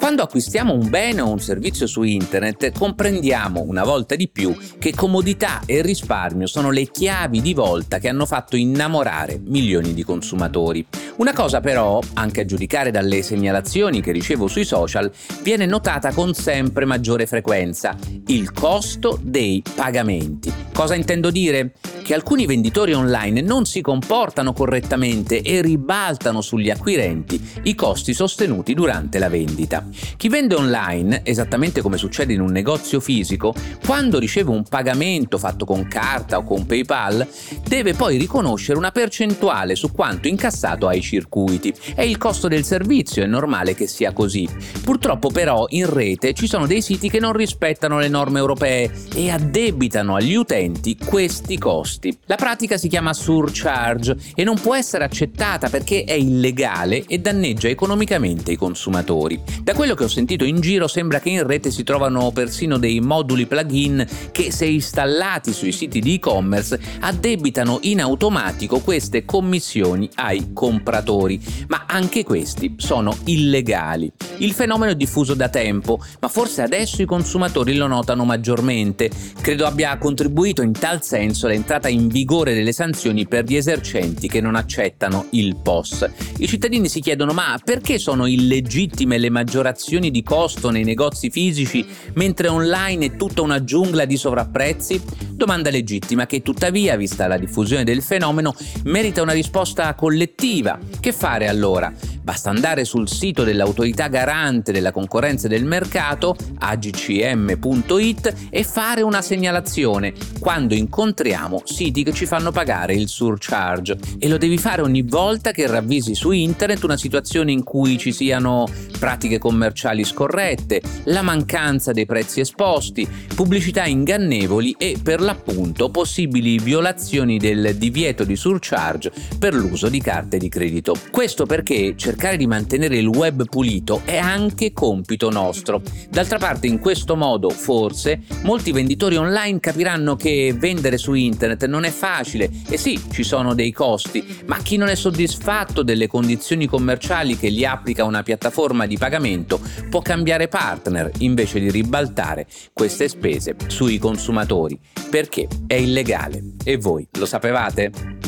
Quando acquistiamo un bene o un servizio su internet comprendiamo una volta di più che comodità e risparmio sono le chiavi di volta che hanno fatto innamorare milioni di consumatori. Una cosa però, anche a giudicare dalle segnalazioni che ricevo sui social, viene notata con sempre maggiore frequenza, il costo dei pagamenti. Cosa intendo dire? Che alcuni venditori online non si comportano correttamente e ribaltano sugli acquirenti i costi sostenuti durante la vendita. Chi vende online, esattamente come succede in un negozio fisico, quando riceve un pagamento fatto con carta o con PayPal, deve poi riconoscere una percentuale su quanto incassato ai circuiti. È il costo del servizio, è normale che sia così. Purtroppo però in rete ci sono dei siti che non rispettano le norme europee e addebitano agli utenti questi costi. La pratica si chiama surcharge e non può essere accettata perché è illegale e danneggia economicamente i consumatori. Da quello che ho sentito in giro sembra che in rete si trovano persino dei moduli plugin che se installati sui siti di e-commerce addebitano in automatico queste commissioni ai compratori, ma anche questi sono illegali. Il fenomeno è diffuso da tempo, ma forse adesso i consumatori lo notano maggiormente. Credo abbia contribuito in tal senso l'entrata in vigore delle sanzioni per gli esercenti che non accettano il POS. I cittadini si chiedono ma perché sono illegittime le maggiorazioni di costo nei negozi fisici, mentre online è tutta una giungla di sovrapprezzi? Domanda legittima che tuttavia, vista la diffusione del fenomeno, merita una risposta collettiva. Che fare allora? Basta andare sul sito dell'autorità garante della concorrenza e del mercato, agcm.it, e fare una segnalazione quando incontriamo siti che ci fanno pagare il surcharge. E lo devi fare ogni volta che ravvisi su internet una situazione in cui ci siano pratiche commerciali scorrette, la mancanza dei prezzi esposti, pubblicità ingannevoli e per l'appunto possibili violazioni del divieto di surcharge per l'uso di carte di credito. Questo perché cercare cercare di mantenere il web pulito è anche compito nostro. D'altra parte, in questo modo, forse, molti venditori online capiranno che vendere su internet non è facile e sì, ci sono dei costi, ma chi non è soddisfatto delle condizioni commerciali che gli applica una piattaforma di pagamento può cambiare partner invece di ribaltare queste spese sui consumatori, perché è illegale. E voi lo sapevate?